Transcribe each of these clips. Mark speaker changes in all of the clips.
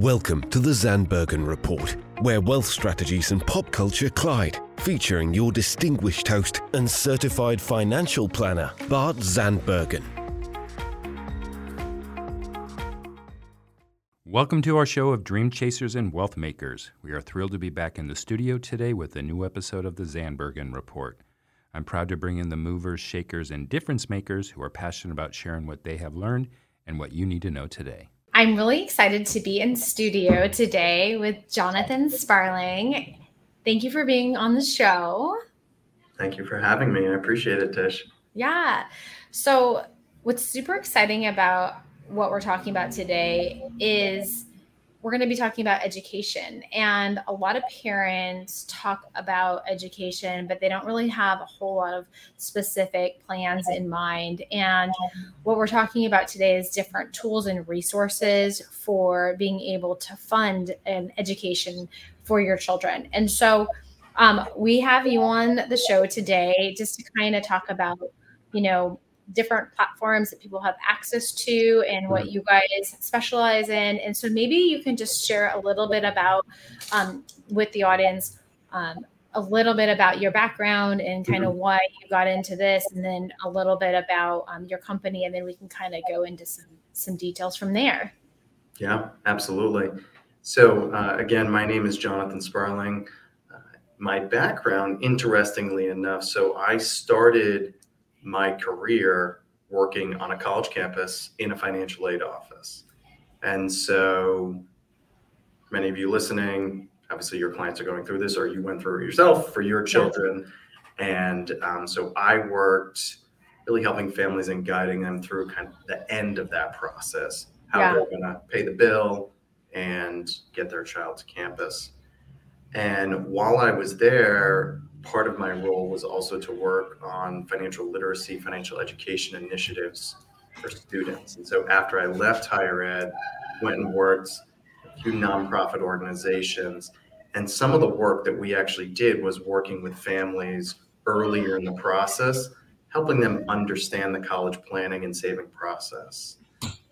Speaker 1: Welcome to the Zandbergen Report, where wealth strategies and pop culture collide, featuring your distinguished host and certified financial planner, Bart Zandbergen.
Speaker 2: Welcome to our show of Dream Chasers and Wealth Makers. We are thrilled to be back in the studio today with a new episode of the Zandbergen Report. I'm proud to bring in the movers, shakers, and difference makers who are passionate about sharing what they have learned and what you need to know today.
Speaker 3: I'm really excited to be in studio today with Jonathan Sparling. Thank you for being on the show.
Speaker 4: Thank you for having me. I appreciate it, Tish.
Speaker 3: Yeah. So, what's super exciting about what we're talking about today is we're going to be talking about education. And a lot of parents talk about education, but they don't really have a whole lot of specific plans in mind. And what we're talking about today is different tools and resources for being able to fund an education for your children. And so um, we have you on the show today just to kind of talk about, you know, different platforms that people have access to and what you guys specialize in. And so maybe you can just share a little bit about um, with the audience um, a little bit about your background and kind of mm-hmm. why you got into this, and then a little bit about um, your company, and then we can kind of go into some some details from there.
Speaker 4: Yeah, absolutely. So uh, again, my name is Jonathan Sparling. Uh, my background, interestingly enough, so I started my career working on a college campus in a financial aid office. And so, many of you listening, obviously your clients are going through this, or you went through it yourself for your children. And um, so, I worked really helping families and guiding them through kind of the end of that process, how yeah. they're going to pay the bill and get their child to campus. And while I was there, part of my role was also to work on financial literacy, financial education initiatives for students. And so after I left higher ed, went and worked a few nonprofit organizations. And some of the work that we actually did was working with families earlier in the process, helping them understand the college planning and saving process.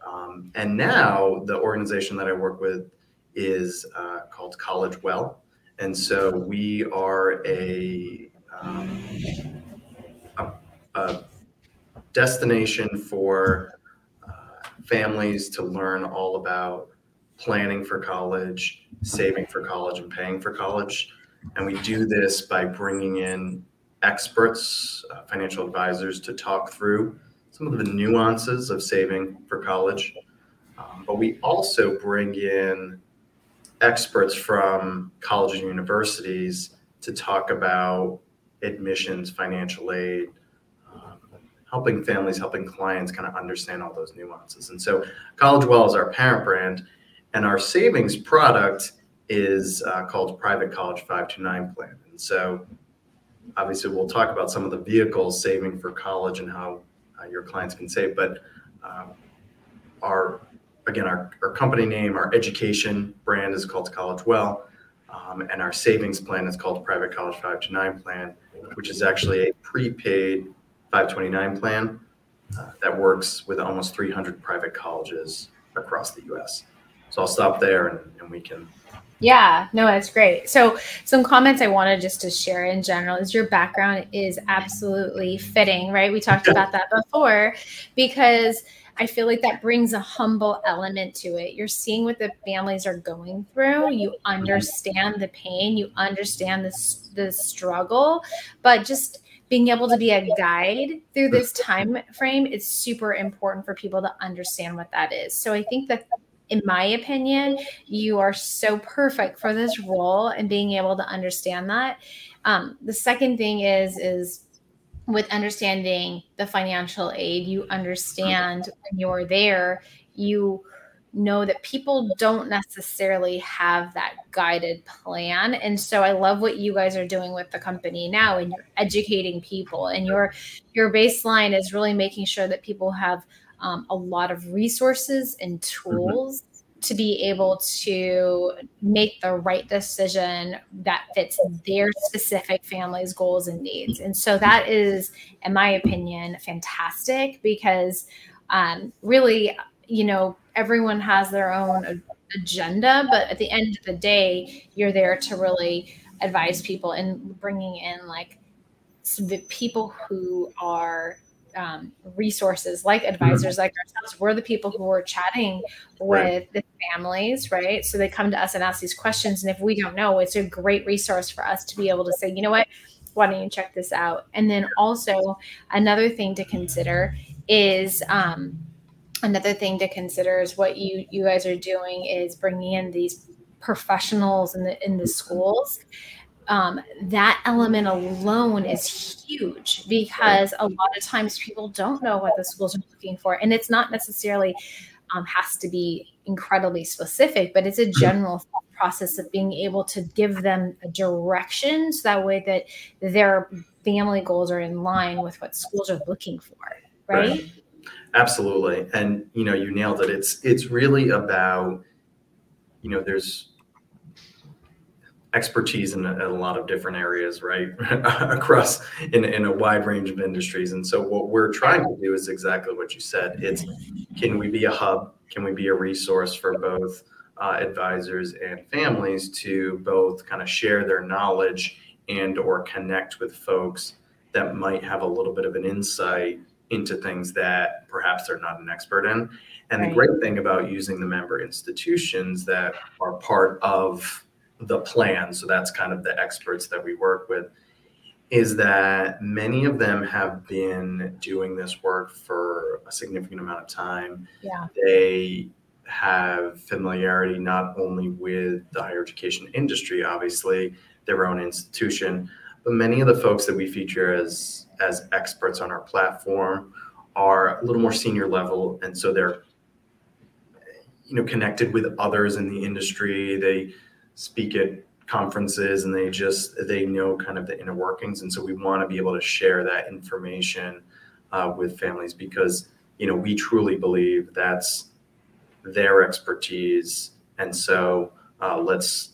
Speaker 4: Um, and now the organization that I work with is uh, called College Well and so we are a, um, a, a, destination for uh, families to learn all about planning for college, saving for college, and paying for college. And we do this by bringing in experts, uh, financial advisors to talk through some of the nuances of saving for college. Um, but we also bring in experts from colleges and universities to talk about admissions, financial aid, um, helping families, helping clients kind of understand all those nuances. And so, College Well is our parent brand, and our savings product is uh, called Private College 529 Plan. And so, obviously, we'll talk about some of the vehicles saving for college and how uh, your clients can save, but um, our again, our, our company name, our education brand is called College Well, um, and our savings plan is called Private College 5 to 9 Plan, which is actually a prepaid 529 plan uh, that works with almost 300 private colleges across the US. So I'll stop there and, and we can.
Speaker 3: Yeah, no, that's great. So, some comments I wanted just to share in general is your background is absolutely fitting, right? We talked about that before because I feel like that brings a humble element to it. You're seeing what the families are going through. You understand the pain. You understand the the struggle, but just being able to be a guide through this time frame is super important for people to understand what that is. So I think that in my opinion, you are so perfect for this role and being able to understand that. Um, the second thing is is with understanding the financial aid, you understand when you're there, you know that people don't necessarily have that guided plan. And so I love what you guys are doing with the company now and you're educating people and your your baseline is really making sure that people have um, a lot of resources and mm-hmm. To be able to make the right decision that fits their specific family's goals and needs. And so that is, in my opinion, fantastic because um, really, you know, everyone has their own agenda, but at the end of the day, you're there to really advise people and bringing in like the people who are um, resources like advisors mm-hmm. like ourselves. We're the people who are chatting with right. the families, right? So they come to us and ask these questions. And if we don't know, it's a great resource for us to be able to say, you know what, why don't you check this out? And then also another thing to consider is um, another thing to consider is what you you guys are doing is bringing in these professionals in the in the schools um, that element alone is huge because a lot of times people don't know what the schools are looking for. And it's not necessarily um, has to be incredibly specific but it's a general process of being able to give them a direction so that way that their family goals are in line with what schools are looking for right, right.
Speaker 4: absolutely. And you know you nailed it. It's it's really about you know there's expertise in a, in a, lot of different areas, right? Across in, in a wide range of industries. And so what we're trying to do is exactly what you said. It's can we be a hub? Can we be a resource for both uh, advisors and families to both kind of share their knowledge and or connect with folks that might have a little bit of an insight into things that perhaps they're not an expert in. And right. the great thing about using the member institutions that are part of the plan, so that's kind of the experts that we work with, is that many of them have been doing this work for a significant amount of time.
Speaker 3: Yeah.
Speaker 4: They have familiarity not only with the higher education industry, obviously, their own institution, but many of the folks that we feature as as experts on our platform are a little more senior level, and so they're you know connected with others in the industry. They speak at conferences and they just they know kind of the inner workings. And so we want to be able to share that information uh, with families because you know we truly believe that's their expertise. And so uh, let's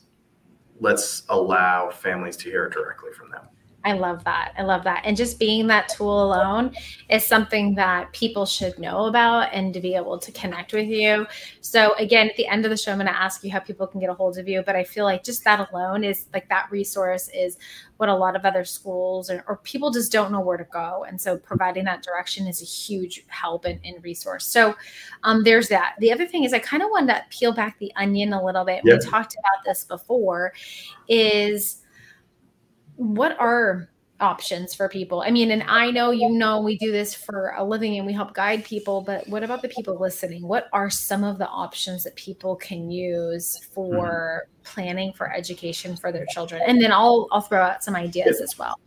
Speaker 4: let's allow families to hear it directly from them
Speaker 3: I love that. I love that. And just being that tool alone is something that people should know about and to be able to connect with you. So, again, at the end of the show, I'm going to ask you how people can get a hold of you. But I feel like just that alone is like that resource is what a lot of other schools or, or people just don't know where to go. And so, providing that direction is a huge help and, and resource. So, um, there's that. The other thing is, I kind of wanted to peel back the onion a little bit. Yeah. We talked about this before, is what are options for people? I mean, and I know you know we do this for a living and we help guide people, but what about the people listening? What are some of the options that people can use for mm-hmm. planning for education for their children? And then I'll I'll throw out some ideas as well.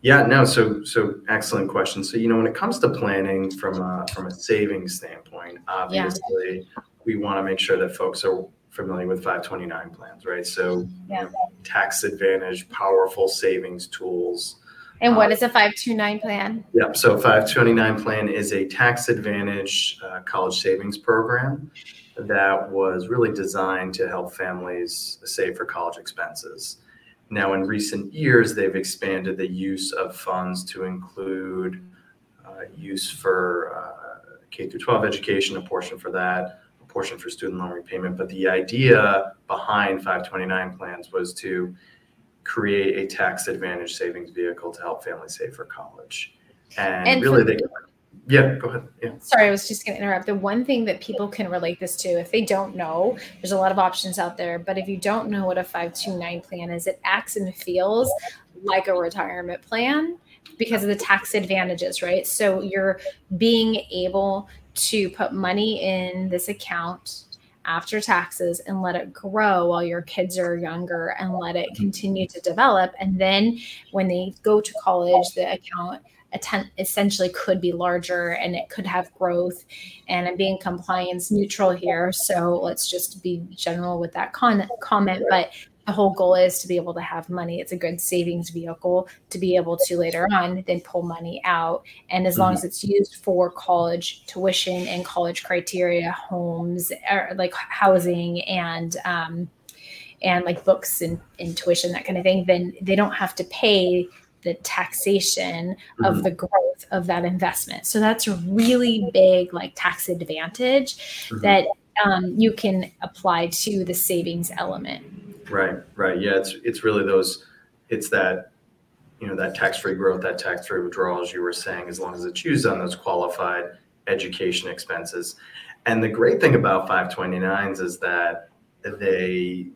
Speaker 4: Yeah, no, so so excellent question. So you know, when it comes to planning from a from a savings standpoint, obviously yeah. we want to make sure that folks are familiar with 529 plans, right? So yeah. you know, tax advantage, powerful savings tools.
Speaker 3: And what uh, is a 529 plan?
Speaker 4: Yeah, so 529 plan is a tax advantage uh, college savings program that was really designed to help families save for college expenses. Now, in recent years, they've expanded the use of funds to include uh, use for uh, K through 12 education, a portion for that, portion for student loan repayment. But the idea behind 529 plans was to create a tax advantage savings vehicle to help families save for college. And, and really, they yeah, go ahead. Yeah.
Speaker 3: Sorry, I was just going to interrupt. The one thing that people can relate this to, if they don't know, there's a lot of options out there, but if you don't know what a 529 plan is, it acts and feels like a retirement plan because of the tax advantages, right? So you're being able to put money in this account after taxes and let it grow while your kids are younger and let it continue to develop. And then when they go to college, the account essentially could be larger and it could have growth. And I'm being compliance neutral here. So let's just be general with that con- comment. But the whole goal is to be able to have money. It's a good savings vehicle to be able to later on then pull money out. And as mm-hmm. long as it's used for college tuition and college criteria, homes, or er, like housing and um, and like books and, and tuition, that kind of thing, then they don't have to pay the taxation mm-hmm. of the growth of that investment. So that's a really big like tax advantage mm-hmm. that um, you can apply to the savings element.
Speaker 4: Right, right. Yeah, it's it's really those. It's that you know that tax-free growth, that tax-free withdrawal, as you were saying, as long as it's used on those qualified education expenses. And the great thing about 529s is that they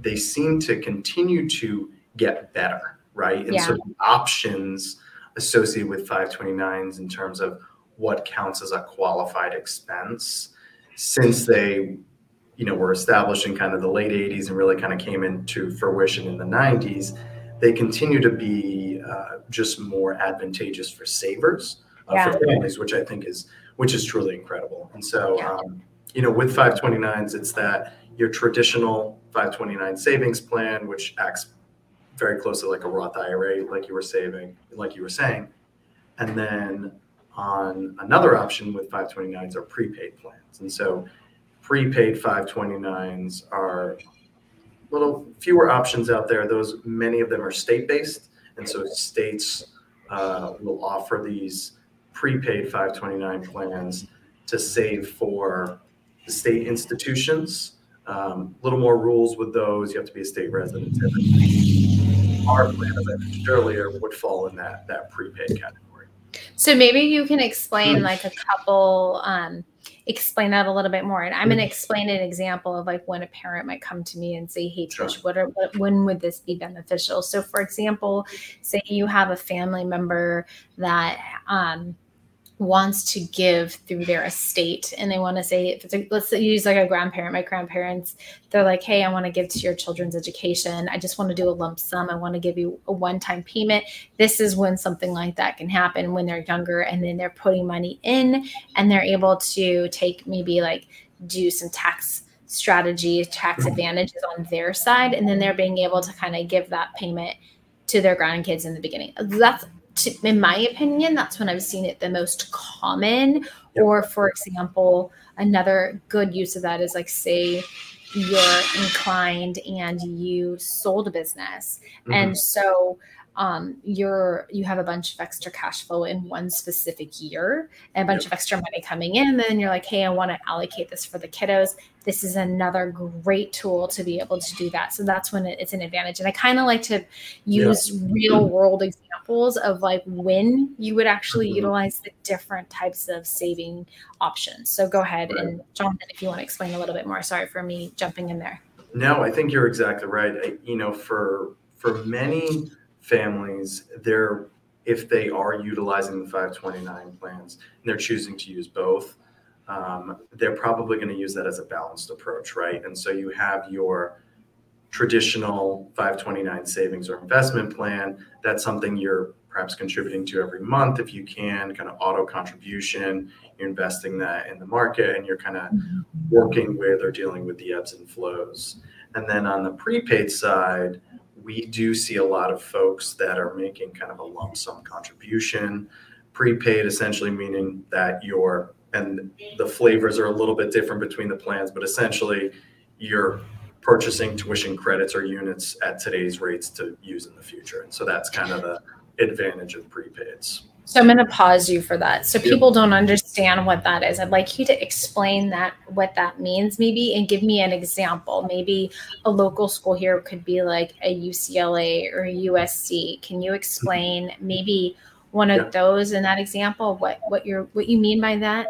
Speaker 4: they seem to continue to get better, right? And yeah. so the options associated with 529s in terms of what counts as a qualified expense since they you know were established in kind of the late 80s and really kind of came into fruition in the 90s they continue to be uh, just more advantageous for savers uh, yeah. for families which i think is which is truly incredible. And so um, you know with 529s it's that your traditional 529 savings plan which acts very closely like a roth ira like you were saving like you were saying. And then on another option with 529s are prepaid plans. And so prepaid 529s are a little fewer options out there. Those many of them are state based, and so states uh, will offer these prepaid 529 plans to save for the state institutions. A um, little more rules with those. You have to be a state resident. Our plan, as I mentioned earlier, would fall in that that prepaid category.
Speaker 3: So maybe you can explain like a couple. Um, explain that a little bit more. And I'm going to mm-hmm. explain an example of like when a parent might come to me and say, "Hey, Trish, what are what, when would this be beneficial?" So, for example, say you have a family member that um, wants to give through their estate and they want to say if it's a, let's use like a grandparent my grandparents they're like hey i want to give to your children's education. I just want to do a lump sum. I want to give you a one-time payment. This is when something like that can happen when they're younger and then they're putting money in and they're able to take maybe like do some tax strategy tax mm-hmm. advantages on their side and then they're being able to kind of give that payment to their grandkids in the beginning. That's to, in my opinion, that's when I've seen it the most common. Yep. Or, for example, another good use of that is like, say, you're inclined and you sold a business. Mm-hmm. And so um, you're you have a bunch of extra cash flow in one specific year and a bunch yep. of extra money coming in. And then you're like, hey, I want to allocate this for the kiddos. This is another great tool to be able to do that. So that's when it's an advantage. And I kind of like to use yeah. real world examples of like when you would actually mm-hmm. utilize the different types of saving options. So go ahead right. and Jonathan, if you want to explain a little bit more. Sorry for me jumping in there.
Speaker 4: No, I think you're exactly right. I, you know, for for many families, they're if they are utilizing the 529 plans and they're choosing to use both, um, they're probably going to use that as a balanced approach, right? And so you have your traditional 529 savings or investment plan. That's something you're perhaps contributing to every month if you can, kind of auto contribution. You're investing that in the market and you're kind of working with or dealing with the ebbs and flows. And then on the prepaid side, we do see a lot of folks that are making kind of a lump sum contribution. Prepaid essentially meaning that you're, and the flavors are a little bit different between the plans, but essentially you're purchasing tuition credits or units at today's rates to use in the future. And so that's kind of the advantage of prepaids.
Speaker 3: So I'm going to pause you for that. So people don't understand what that is. I'd like you to explain that what that means maybe and give me an example. Maybe a local school here could be like a UCLA or a USC. Can you explain maybe one of those in that example what what you're what you mean by that?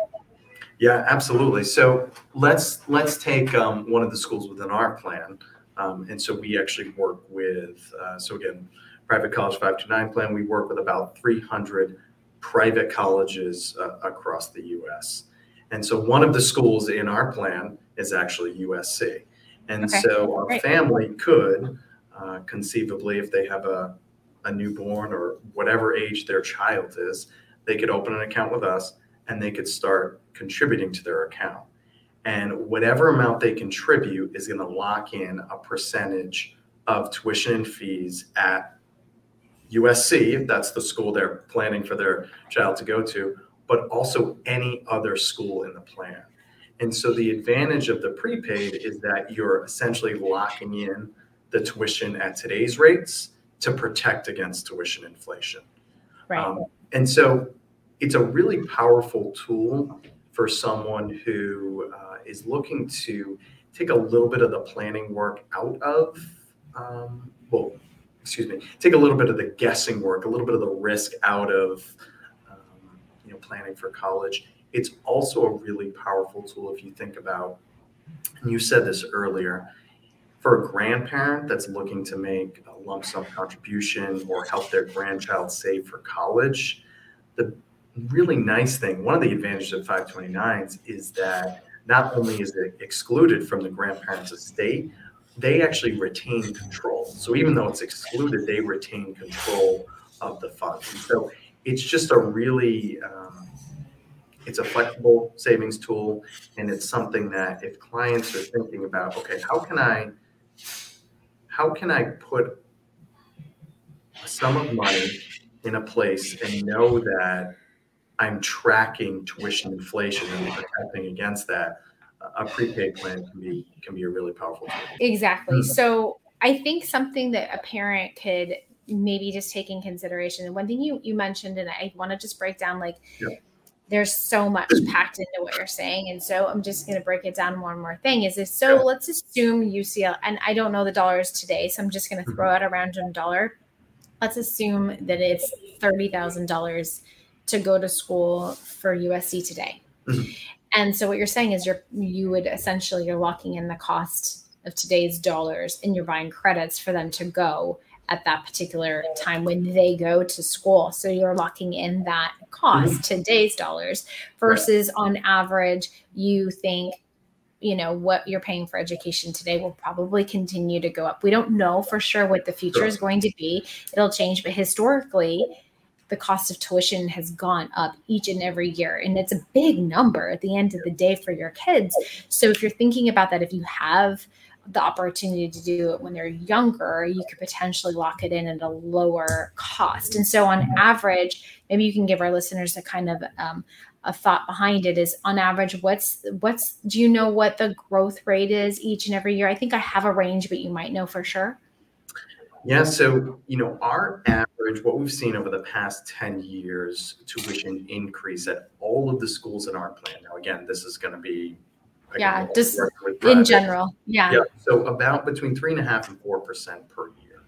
Speaker 4: Yeah, absolutely. So let's let's take um, one of the schools within our plan, um, and so we actually work with. Uh, so again, private college 529 plan. We work with about 300 private colleges uh, across the US. And so one of the schools in our plan is actually USC. And okay. so our Great. family could uh, conceivably, if they have a, a newborn or whatever age their child is, they could open an account with us and they could start contributing to their account. And whatever amount they contribute is going to lock in a percentage of tuition and fees at USC, that's the school they're planning for their child to go to, but also any other school in the plan. And so the advantage of the prepaid is that you're essentially locking in the tuition at today's rates to protect against tuition inflation.
Speaker 3: Right. Um,
Speaker 4: and so it's a really powerful tool for someone who uh, is looking to take a little bit of the planning work out of, um, well, excuse me, take a little bit of the guessing work, a little bit of the risk out of, um, you know, planning for college. It's also a really powerful tool if you think about, and you said this earlier, for a grandparent that's looking to make a lump sum contribution or help their grandchild save for college, the really nice thing, one of the advantages of 529s is that not only is it excluded from the grandparents' estate, they actually retain control. So even though it's excluded, they retain control of the funds. And so it's just a really, um, it's a flexible savings tool, and it's something that if clients are thinking about, okay, how can I, how can I put a sum of money in a place and know that I'm tracking tuition inflation and protecting against that, a prepaid plan can be can be a really powerful tool.
Speaker 3: Exactly. Mm-hmm. So I think something that a parent could maybe just take in consideration. And one thing you you mentioned, and I want to just break down like yep. there's so much packed into what you're saying. And so I'm just gonna break it down one more thing. Is this so let's assume UCL and I don't know the dollars today, so I'm just gonna throw mm-hmm. out a random dollar. Let's assume that it's thirty thousand dollars to go to school for USC today. Mm-hmm. And so what you're saying is you're you would essentially you're locking in the cost of today's dollars and you're buying credits for them to go at that particular time when they go to school. So you're locking in that cost mm-hmm. today's dollars versus right. on average you think you know what you're paying for education today will probably continue to go up. We don't know for sure what the future sure. is going to be. It'll change, but historically the cost of tuition has gone up each and every year. And it's a big number at the end of the day for your kids. So if you're thinking about that, if you have the opportunity to do it when they're younger, you could potentially lock it in at a lower cost. And so, on average, maybe you can give our listeners a kind of um, a thought behind it. Is on average, what's what's do you know what the growth rate is each and every year? I think I have a range, but you might know for sure.
Speaker 4: Yeah, so you know, our average, what we've seen over the past 10 years, tuition increase at all of the schools in our plan. Now, again, this is going to be
Speaker 3: yeah, just in general. Yeah.
Speaker 4: Yeah. So about between three and a half and four percent per year.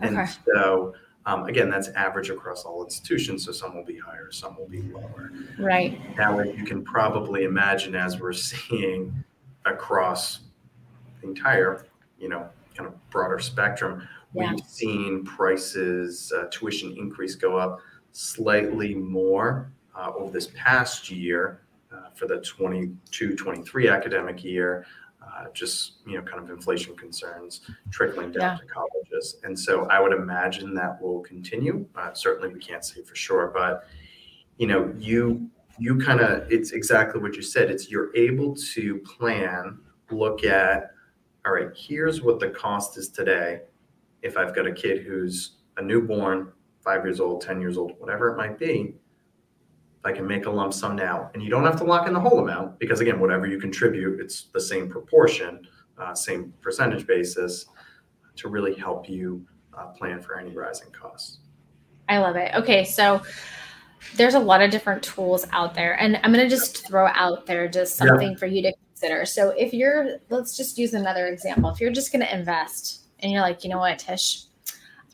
Speaker 4: And okay. so um, again, that's average across all institutions. So some will be higher, some will be lower.
Speaker 3: Right.
Speaker 4: Now, you can probably imagine as we're seeing across the entire, you know, kind of broader spectrum, yeah. We've seen prices, uh, tuition increase go up slightly more uh, over this past year uh, for the 22 23 academic year. Uh, just you know, kind of inflation concerns trickling down yeah. to colleges, and so I would imagine that will continue. Uh, certainly, we can't say for sure, but you know, you you kind of it's exactly what you said. It's you're able to plan, look at, all right, here's what the cost is today if I've got a kid who's a newborn, five years old, 10 years old, whatever it might be, I can make a lump sum now. And you don't have to lock in the whole amount because, again, whatever you contribute, it's the same proportion, uh, same percentage basis to really help you uh, plan for any rising costs.
Speaker 3: I love it. Okay. So, there's a lot of different tools out there and i'm going to just throw out there just something yeah. for you to consider so if you're let's just use another example if you're just going to invest and you're like, you know what, Tish,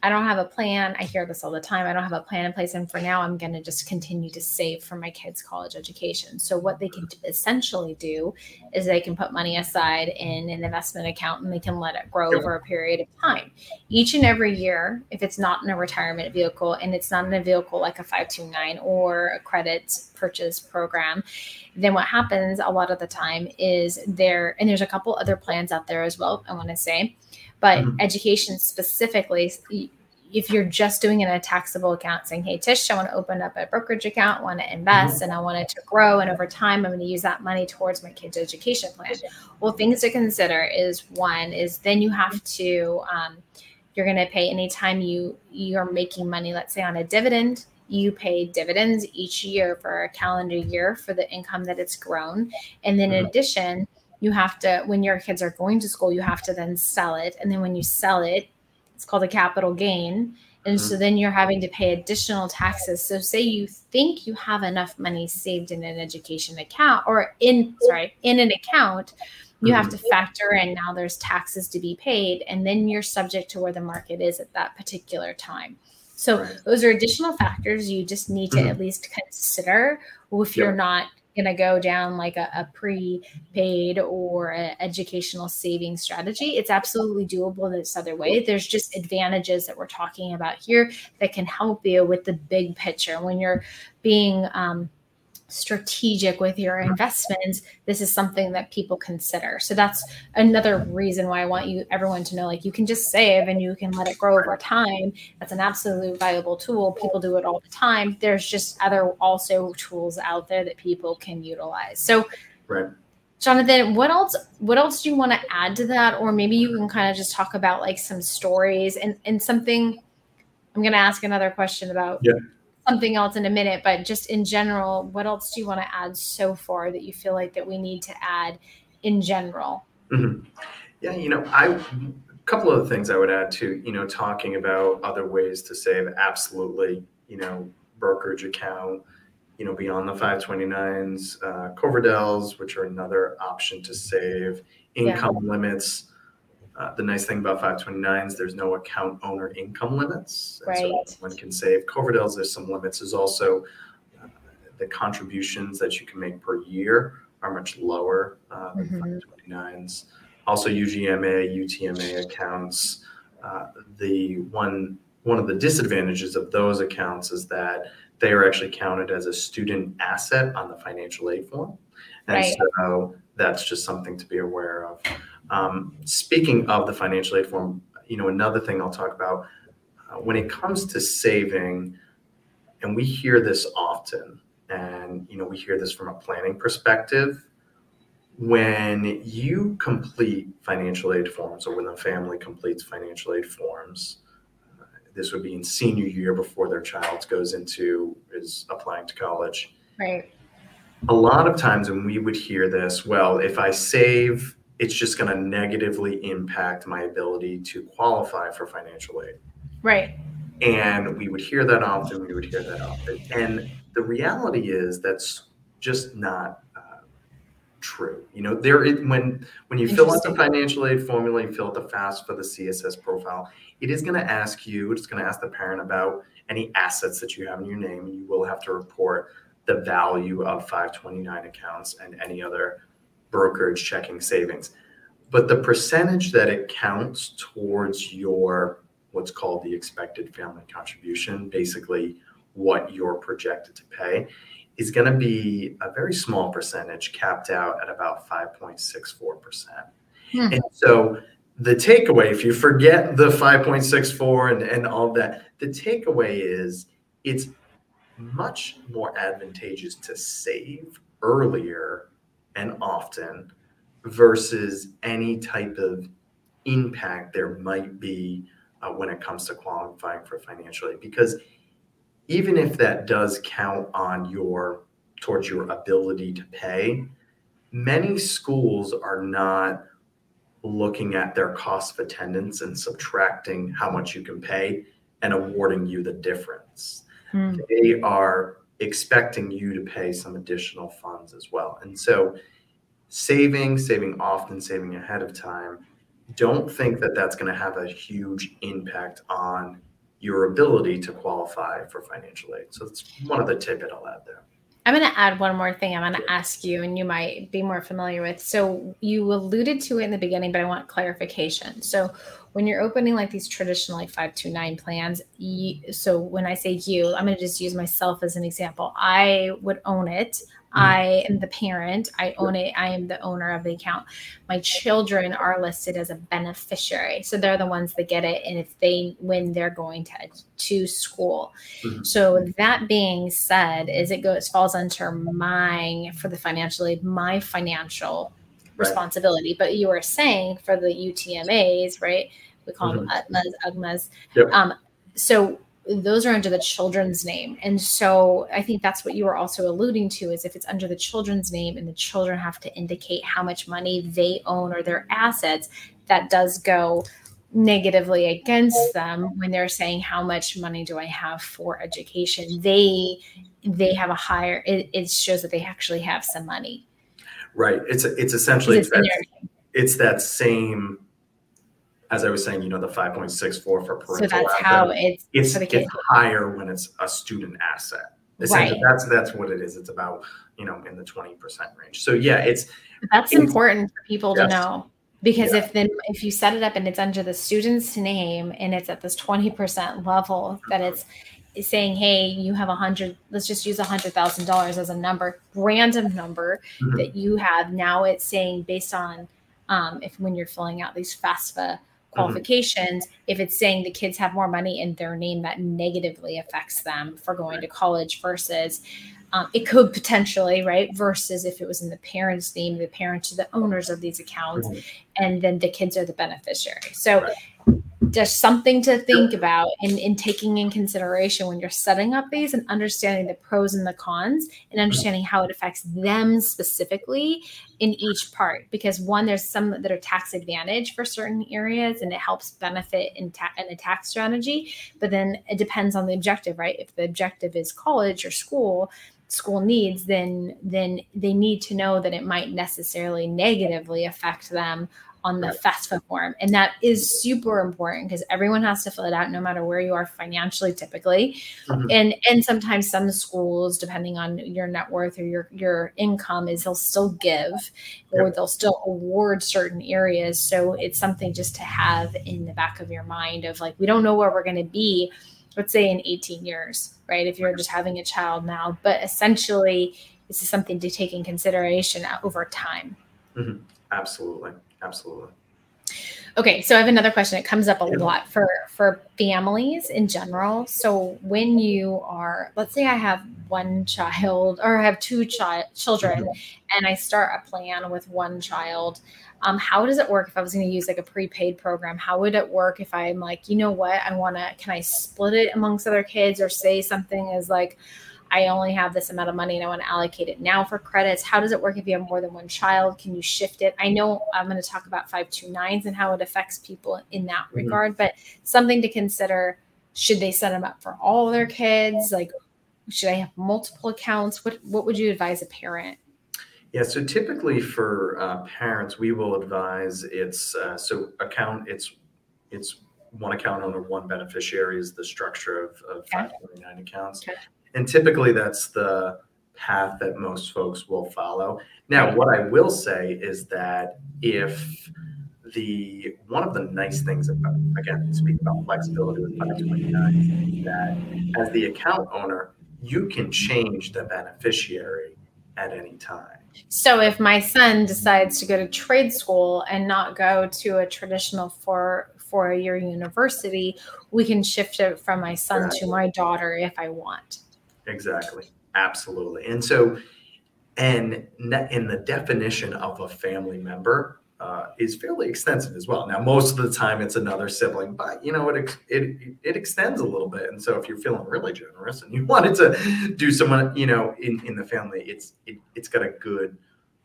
Speaker 3: I don't have a plan. I hear this all the time. I don't have a plan in place. And for now, I'm going to just continue to save for my kids' college education. So, what they can essentially do is they can put money aside in an investment account and they can let it grow over a period of time. Each and every year, if it's not in a retirement vehicle and it's not in a vehicle like a 529 or a credit purchase program, then what happens a lot of the time is there, and there's a couple other plans out there as well, I want to say but mm-hmm. education specifically, if you're just doing it in a taxable account, saying, "Hey, Tish, I want to open up a brokerage account, want to invest, mm-hmm. and I want it to grow, and over time, I'm going to use that money towards my kids' education plan." Well, things to consider is one is then you have to um, you're going to pay anytime you you're making money. Let's say on a dividend, you pay dividends each year for a calendar year for the income that it's grown, and then in mm-hmm. addition you have to when your kids are going to school you have to then sell it and then when you sell it it's called a capital gain And mm-hmm. so then you're having to pay additional taxes. So say you think you have enough money saved in an education account or in sorry, in an account, you have mm-hmm. to factor in now there's taxes to be paid and then you're subject to where the market is at that particular time. So right. those are additional factors you just need to mm-hmm. at least consider if you're not going to go down like a, a prepaid or educational saving strategy. It's absolutely doable this other way. There's just advantages that we're talking about here that can help you with the big picture when you're being um, strategic with your investments this is something that people consider. So that's another reason why i want you everyone to know like you can just save and you can let it grow over time. That's an absolute valuable tool. People do it all the time. There's just other also tools out there that people can utilize. So
Speaker 4: right.
Speaker 3: Jonathan what else what else do you want to add to that? Or maybe you can kind of just talk about like some stories and and something i'm going to ask another question about
Speaker 4: yeah
Speaker 3: something else in a minute, but just in general, what else do you want to add so far that you feel like that we need to add in general?
Speaker 4: Mm-hmm. Yeah, you know, I a couple of the things I would add to, you know, talking about other ways to save. Absolutely, you know, brokerage account, you know, beyond the 529s, uh, Coverdell's, which are another option to save, income yeah. limits uh, the nice thing about 529s, there's no account owner income limits.
Speaker 3: Right.
Speaker 4: So one can save. Coverdell's, there's some limits. There's also uh, the contributions that you can make per year are much lower uh, than mm-hmm. 529s. Also, UGMA, UTMA accounts. Uh, the one one of the disadvantages of those accounts is that they are actually counted as a student asset on the financial aid form, and right. so that's just something to be aware of. Um, speaking of the financial aid form, you know, another thing I'll talk about uh, when it comes to saving, and we hear this often, and you know, we hear this from a planning perspective. When you complete financial aid forms, or when the family completes financial aid forms, uh, this would be in senior year before their child goes into is applying to college.
Speaker 3: Right.
Speaker 4: A lot of times when we would hear this, well, if I save it's just going to negatively impact my ability to qualify for financial aid.
Speaker 3: Right.
Speaker 4: And we would hear that often. We would hear that often. And the reality is that's just not uh, true. You know, there is, when when you fill out the financial aid formula, you fill out the FAFSA for the CSS profile. It is going to ask you. It's going to ask the parent about any assets that you have in your name, and you will have to report the value of 529 accounts and any other brokerage checking savings. But the percentage that it counts towards your what's called the expected family contribution, basically what you're projected to pay, is going to be a very small percentage capped out at about 5.64%. Hmm. And so the takeaway, if you forget the 5.64 and, and all that, the takeaway is it's much more advantageous to save earlier and often versus any type of impact there might be uh, when it comes to qualifying for financial aid. Because even if that does count on your towards your ability to pay many schools are not looking at their cost of attendance and subtracting how much you can pay and awarding you the difference mm. they are expecting you to pay some additional funds as well. And so, saving, saving often, saving ahead of time, don't think that that's going to have a huge impact on your ability to qualify for financial aid. So, that's one of the tidbit I'll add there.
Speaker 3: I'm going to add one more thing I'm going to ask you, and you might be more familiar with. So, you alluded to it in the beginning, but I want clarification. So, when you're opening like these traditional like 529 plans you, so when i say you i'm going to just use myself as an example i would own it. I am the parent i own it i am the owner of the account my children are listed as a beneficiary so they're the ones that get it and if they when they're going to to school mm-hmm. so that being said is it goes falls under my for the financial aid my financial responsibility. But you were saying for the UTMAs, right? We call mm-hmm. them UTMAs, UGMAs. Yep. Um, so those are under the children's name. And so I think that's what you were also alluding to is if it's under the children's name and the children have to indicate how much money they own or their assets, that does go negatively against them when they're saying how much money do i have for education? They they have a higher it, it shows that they actually have some money.
Speaker 4: Right. It's it's essentially it's, that, it's that same as I was saying, you know, the 5.64 for parental.
Speaker 3: So that's asset, how it's
Speaker 4: it's, it's higher when it's a student asset. Right. That's that's what it is. It's about you know in the 20% range. So yeah, it's
Speaker 3: that's it's, important for people yes. to know because yeah. if then if you set it up and it's under the student's name and it's at this 20% level that it's saying hey you have a hundred let's just use a hundred thousand dollars as a number random number mm-hmm. that you have now it's saying based on um, if when you're filling out these FAFSA mm-hmm. Qualifications, mm-hmm. if it's saying the kids have more money in their name, that negatively affects them for going to college versus um, it could potentially, right? Versus if it was in the parents' name, the parents are the owners of these accounts, mm-hmm. and then the kids are the beneficiary. So right just something to think about in, in taking in consideration when you're setting up these and understanding the pros and the cons and mm-hmm. understanding how it affects them specifically in each part. Because one there's some that are tax advantage for certain areas and it helps benefit in, ta- in a tax strategy. But then it depends on the objective right? If the objective is college or school school needs then then they need to know that it might necessarily negatively affect them on the right. FAFSA form. And that is super important because everyone has to fill it out no matter where you are financially typically. Mm-hmm. And and sometimes some schools, depending on your net worth or your, your income, is they'll still give or yep. they'll still award certain areas. So it's something just to have in the back of your mind of like, we don't know where we're gonna be, let's say in 18 years, right? If you're just having a child now. But essentially this is something to take in consideration over time.
Speaker 4: Mm-hmm. Absolutely absolutely.
Speaker 3: Okay, so I have another question. It comes up a lot for for families in general. So when you are, let's say I have one child or I have two chi- children, mm-hmm. and I start a plan with one child. Um, how does it work if I was going to use like a prepaid program? How would it work if I'm like, you know what, I want to? Can I split it amongst other kids or say something as like? I only have this amount of money and I want to allocate it now for credits. How does it work if you have more than one child? Can you shift it? I know I'm going to talk about 529s and how it affects people in that mm-hmm. regard, but something to consider should they set them up for all their kids? Like, should I have multiple accounts? What, what would you advise a parent?
Speaker 4: Yeah, so typically for uh, parents, we will advise it's uh, so account it's it's one account owner, one beneficiary is the structure of, of okay. 529 accounts. Okay. And typically that's the path that most folks will follow. Now, what I will say is that if the one of the nice things about again speaking about flexibility with 529 that as the account owner you can change the beneficiary at any time.
Speaker 3: So if my son decides to go to trade school and not go to a traditional four four year university we can shift it from my son to my daughter if i want
Speaker 4: Exactly. Absolutely. And so, and in the definition of a family member uh, is fairly extensive as well. Now, most of the time it's another sibling, but you know, it, it, it extends a little bit. And so if you're feeling really generous and you wanted to do someone, you know, in, in the family, it's, it, it's got a good,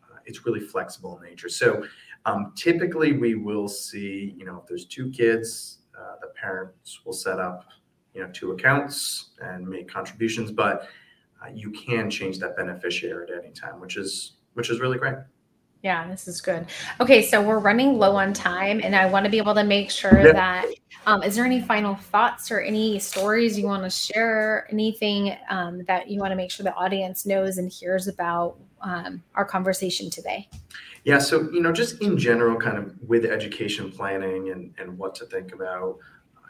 Speaker 4: uh, it's really flexible in nature. So um, typically we will see, you know, if there's two kids, uh, the parents will set up you know two accounts and make contributions, but uh, you can change that beneficiary at any time, which is which is really great.
Speaker 3: Yeah, this is good. Okay, so we're running low on time, and I want to be able to make sure yeah. that. Um, is there any final thoughts or any stories you want to share? Anything um, that you want to make sure the audience knows and hears about um, our conversation today?
Speaker 4: Yeah, so you know, just in general, kind of with education planning and and what to think about.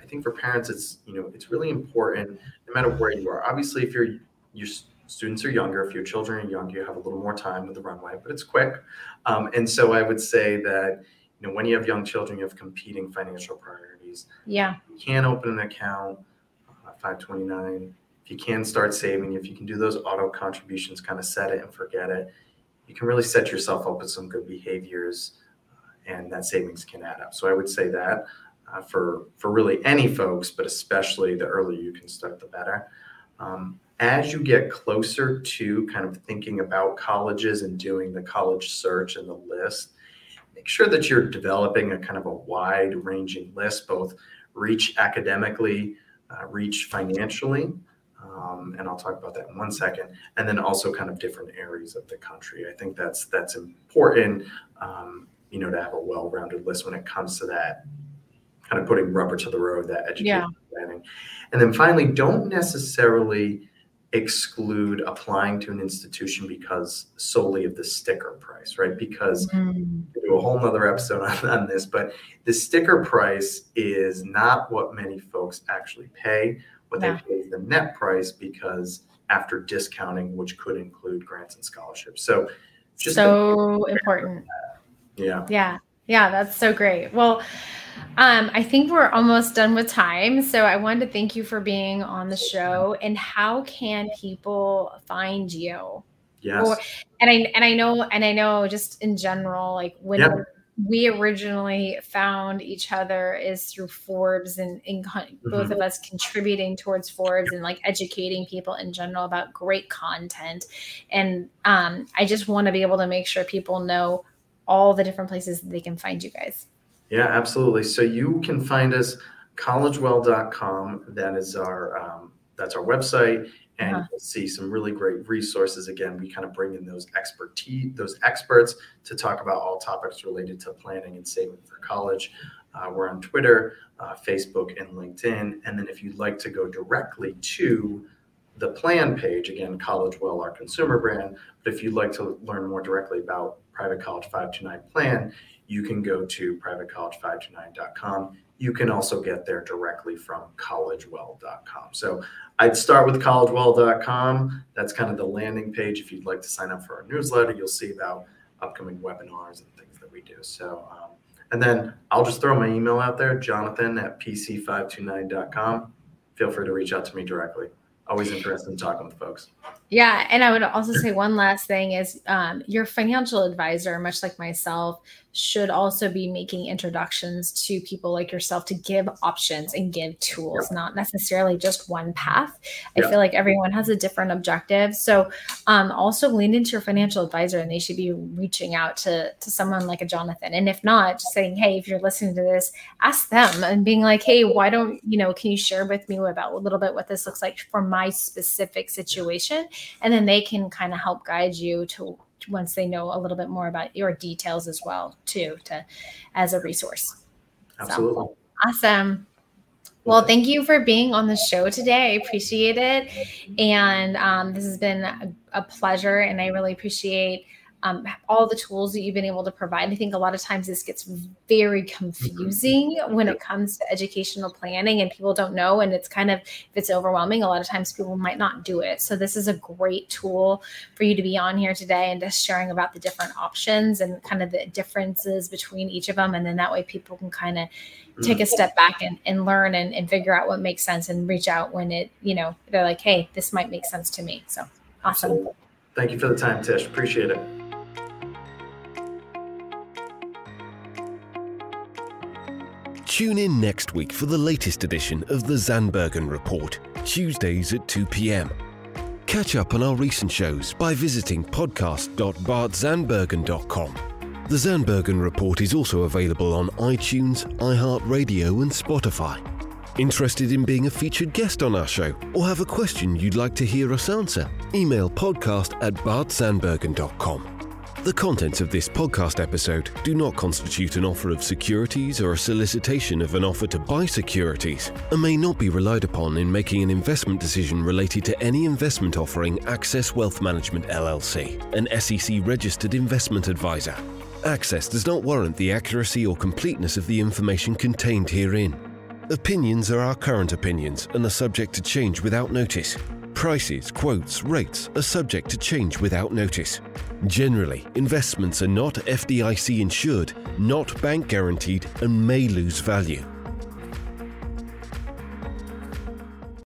Speaker 4: I think for parents, it's you know it's really important no matter where you are. Obviously, if your your students are younger, if your children are younger, you have a little more time with the runway, but it's quick. Um, and so I would say that you know when you have young children, you have competing financial priorities.
Speaker 3: Yeah,
Speaker 4: you can open an account, uh, 529. If you can start saving, if you can do those auto contributions, kind of set it and forget it, you can really set yourself up with some good behaviors, uh, and that savings can add up. So I would say that uh, for for really any folks, but especially the earlier you can start, the better. Um, as you get closer to kind of thinking about colleges and doing the college search and the list, make sure that you're developing a kind of a wide ranging list, both reach academically, uh, reach financially. Um, and I'll talk about that in one second. And then also kind of different areas of the country. I think that's that's important, um, you know, to have a well-rounded list when it comes to that kind of putting rubber to the road, that education yeah. planning. And then finally, don't necessarily exclude applying to an institution because solely of the sticker price, right? Because mm. do a whole nother episode on, on this, but the sticker price is not what many folks actually pay. What yeah. they pay is the net price because after discounting, which could include grants and scholarships. So
Speaker 3: just so important.
Speaker 4: Yeah.
Speaker 3: Yeah. Yeah. That's so great. Well, um, I think we're almost done with time. So I wanted to thank you for being on the show. And how can people find you?
Speaker 4: Yes. Or,
Speaker 3: and I and I know and I know just in general, like when yep. we originally found each other is through Forbes and, and mm-hmm. both of us contributing towards Forbes and like educating people in general about great content. And um, I just want to be able to make sure people know all the different places they can find you guys.
Speaker 4: Yeah, absolutely. So you can find us collegewell.com. That is our um, that's our website, and uh-huh. you'll see some really great resources. Again, we kind of bring in those expertise, those experts to talk about all topics related to planning and saving for college. Uh, we're on Twitter, uh, Facebook, and LinkedIn. And then if you'd like to go directly to the plan page, again, College Well, our consumer brand. But if you'd like to learn more directly about Private College 529 Plan, you can go to privatecollege529.com. You can also get there directly from collegewell.com. So I'd start with collegewell.com. That's kind of the landing page. If you'd like to sign up for our newsletter, you'll see about upcoming webinars and things that we do. So, um, and then I'll just throw my email out there, jonathan at pc529.com. Feel free to reach out to me directly. Always interested in talking with folks.
Speaker 3: Yeah, and I would also say one last thing is um, your financial advisor, much like myself, should also be making introductions to people like yourself to give options and give tools, not necessarily just one path. I feel like everyone has a different objective. So um, also lean into your financial advisor and they should be reaching out to, to someone like a Jonathan. And if not, just saying, hey, if you're listening to this, ask them and being like, hey, why don't, you know, can you share with me about a little bit what this looks like for my specific situation? And then they can kind of help guide you to once they know a little bit more about your details as well too to as a resource.
Speaker 4: Absolutely. so,
Speaker 3: awesome. Well thank you for being on the show today. I appreciate it. And um, this has been a, a pleasure and i really appreciate um, all the tools that you've been able to provide. I think a lot of times this gets very confusing when it comes to educational planning and people don't know. And it's kind of, if it's overwhelming, a lot of times people might not do it. So this is a great tool for you to be on here today and just sharing about the different options and kind of the differences between each of them. And then that way people can kind of take a step back and, and learn and, and figure out what makes sense and reach out when it, you know, they're like, hey, this might make sense to me. So awesome.
Speaker 4: Thank you for the time, Tish. Appreciate it.
Speaker 1: Tune in next week for the latest edition of the Zandbergen Report, Tuesdays at 2 p.m. Catch up on our recent shows by visiting podcast.bartzandbergen.com. The Zandbergen Report is also available on iTunes, iHeartRadio, and Spotify. Interested in being a featured guest on our show or have a question you'd like to hear us answer? Email podcast at bartzandbergen.com. The contents of this podcast episode do not constitute an offer of securities or a solicitation of an offer to buy securities and may not be relied upon in making an investment decision related to any investment offering Access Wealth Management LLC, an SEC registered investment advisor. Access does not warrant the accuracy or completeness of the information contained herein. Opinions are our current opinions and are subject to change without notice. Prices, quotes, rates are subject to change without notice. Generally, investments are not FDIC insured, not bank guaranteed, and may lose value.